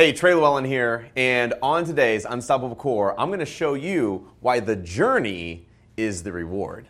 Hey, Trey Llewellyn here, and on today's Unstoppable Core, I'm going to show you why the journey is the reward.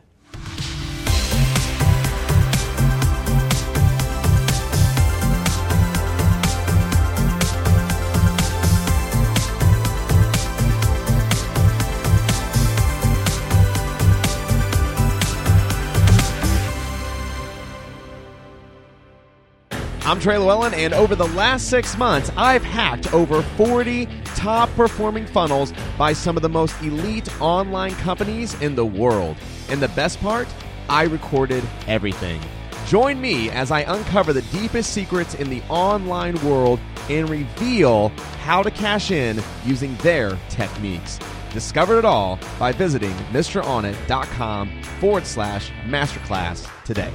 I'm Trey Llewellyn, and over the last six months, I've hacked over 40 top performing funnels by some of the most elite online companies in the world. And the best part, I recorded everything. Join me as I uncover the deepest secrets in the online world and reveal how to cash in using their techniques. Discover it all by visiting MrOnIt.com forward slash masterclass today.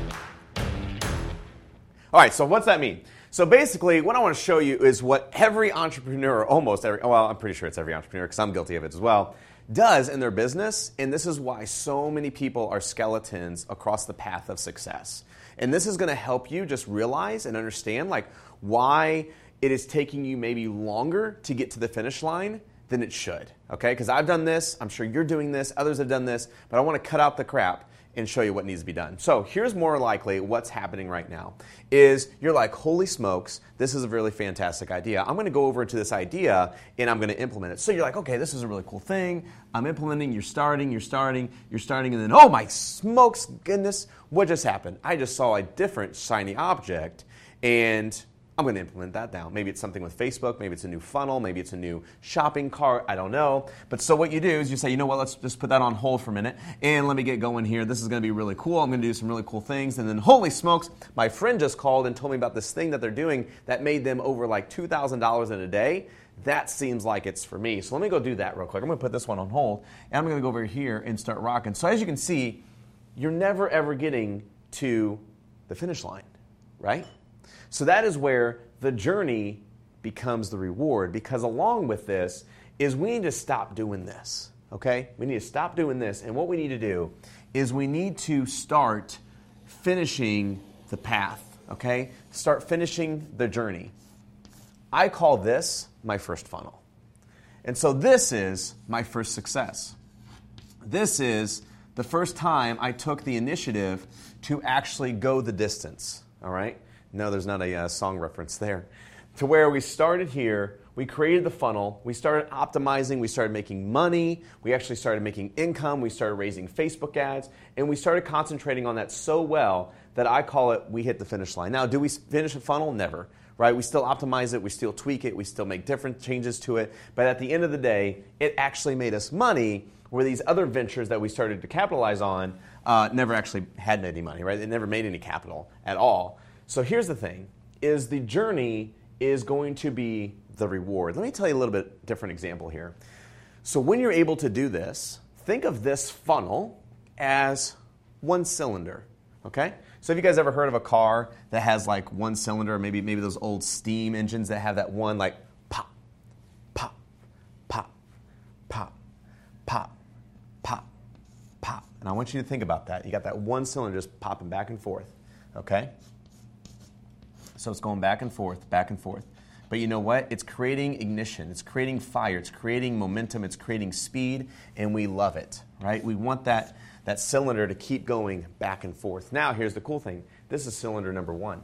All right, so what's that mean? So basically, what I want to show you is what every entrepreneur, almost every, well, I'm pretty sure it's every entrepreneur because I'm guilty of it as well, does in their business. And this is why so many people are skeletons across the path of success. And this is going to help you just realize and understand like why it is taking you maybe longer to get to the finish line than it should. Okay? Because I've done this, I'm sure you're doing this, others have done this, but I want to cut out the crap and show you what needs to be done. So here's more likely what's happening right now is you're like, holy smokes, this is a really fantastic idea. I'm going to go over to this idea and I'm going to implement it. So you're like, okay, this is a really cool thing. I'm implementing, you're starting, you're starting, you're starting, and then, oh my smokes, goodness, what just happened? I just saw a different shiny object and I'm going to implement that now. Maybe it's something with Facebook, maybe it's a new funnel, maybe it's a new shopping cart, I don't know. But so what you do is you say, you know what, let's just put that on hold for a minute and let me get going here. This is going to be really cool. I'm going to do some really cool things. And then, holy smokes, my friend just called and told me about this thing that they're doing that made them over like $2,000 in a day. That seems like it's for me. So let me go do that real quick. I'm going to put this one on hold and I'm going to go over here and start rocking. So as you can see, you're never ever getting to the finish line, right? So that is where the journey becomes the reward because along with this is we need to stop doing this. Okay? We need to stop doing this. And what we need to do is we need to start finishing the path. Okay? Start finishing the journey. I call this my first funnel. And so this is my first success. This is the first time I took the initiative to actually go the distance. All right? No, there's not a uh, song reference there. To where we started here, we created the funnel, we started optimizing, we started making money, we actually started making income, we started raising Facebook ads, and we started concentrating on that so well that I call it we hit the finish line. Now, do we finish a funnel? Never, right? We still optimize it, we still tweak it, we still make different changes to it, but at the end of the day, it actually made us money where these other ventures that we started to capitalize on uh, never actually had any money, right? They never made any capital at all. So here's the thing is the journey is going to be the reward. Let me tell you a little bit different example here. So when you're able to do this, think of this funnel as one cylinder, okay? So have you guys ever heard of a car that has like one cylinder, maybe maybe those old steam engines that have that one like pop, pop, pop, pop, pop, pop, pop. And I want you to think about that. You got that one cylinder just popping back and forth, okay? So it's going back and forth, back and forth. But you know what? It's creating ignition, it's creating fire, it's creating momentum, it's creating speed, and we love it, right? We want that, that cylinder to keep going back and forth. Now, here's the cool thing this is cylinder number one.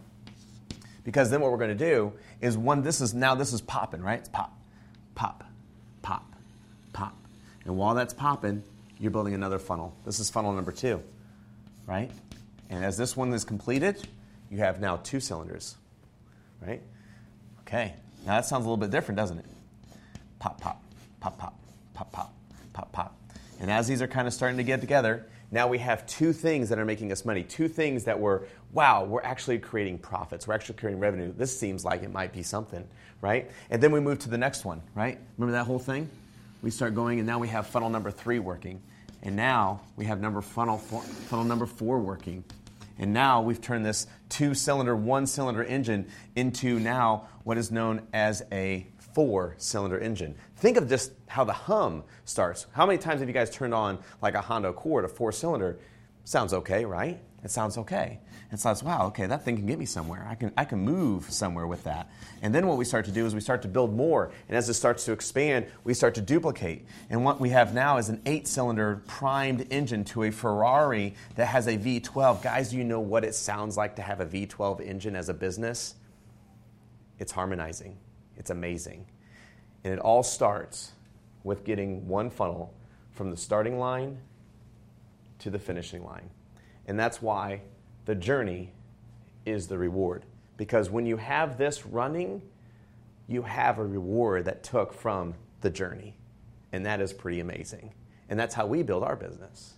Because then what we're going to do is one, this is now this is popping, right? It's pop, pop, pop, pop. And while that's popping, you're building another funnel. This is funnel number two, right? And as this one is completed, you have now two cylinders right? Okay, now that sounds a little bit different, doesn't it? Pop, pop, pop, pop, pop, pop, pop, pop. And as these are kind of starting to get together, now we have two things that are making us money. Two things that were, wow, we're actually creating profits. We're actually creating revenue. This seems like it might be something, right? And then we move to the next one, right? Remember that whole thing? We start going, and now we have funnel number three working. And now we have number funnel, four, funnel number four working. And now we've turned this two cylinder, one cylinder engine into now what is known as a four cylinder engine. Think of just how the hum starts. How many times have you guys turned on like a Honda Accord, a four cylinder? Sounds okay, right? It sounds okay. It sounds, wow, okay, that thing can get me somewhere. I can, I can move somewhere with that. And then what we start to do is we start to build more. And as it starts to expand, we start to duplicate. And what we have now is an eight cylinder primed engine to a Ferrari that has a V12. Guys, do you know what it sounds like to have a V12 engine as a business? It's harmonizing, it's amazing. And it all starts with getting one funnel from the starting line to the finishing line. And that's why the journey is the reward. Because when you have this running, you have a reward that took from the journey. And that is pretty amazing. And that's how we build our business.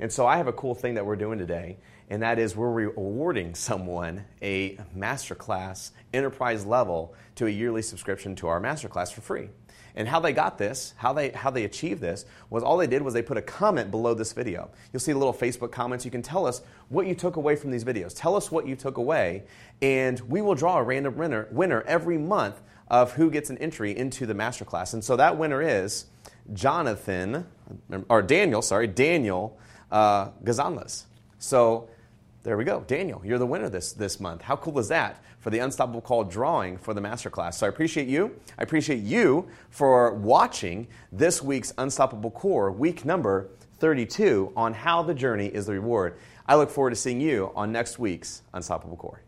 And so I have a cool thing that we're doing today, and that is we're rewarding someone a masterclass enterprise level to a yearly subscription to our masterclass for free. And how they got this, how they, how they achieved this, was all they did was they put a comment below this video. You'll see the little Facebook comments. You can tell us what you took away from these videos. Tell us what you took away, and we will draw a random winner, winner every month of who gets an entry into the masterclass. And so that winner is Jonathan, or Daniel, sorry, Daniel uh, Gazanlas. So there we go. Daniel, you're the winner this, this month. How cool is that for the Unstoppable Core drawing for the masterclass? So I appreciate you. I appreciate you for watching this week's Unstoppable Core, week number 32, on how the journey is the reward. I look forward to seeing you on next week's Unstoppable Core.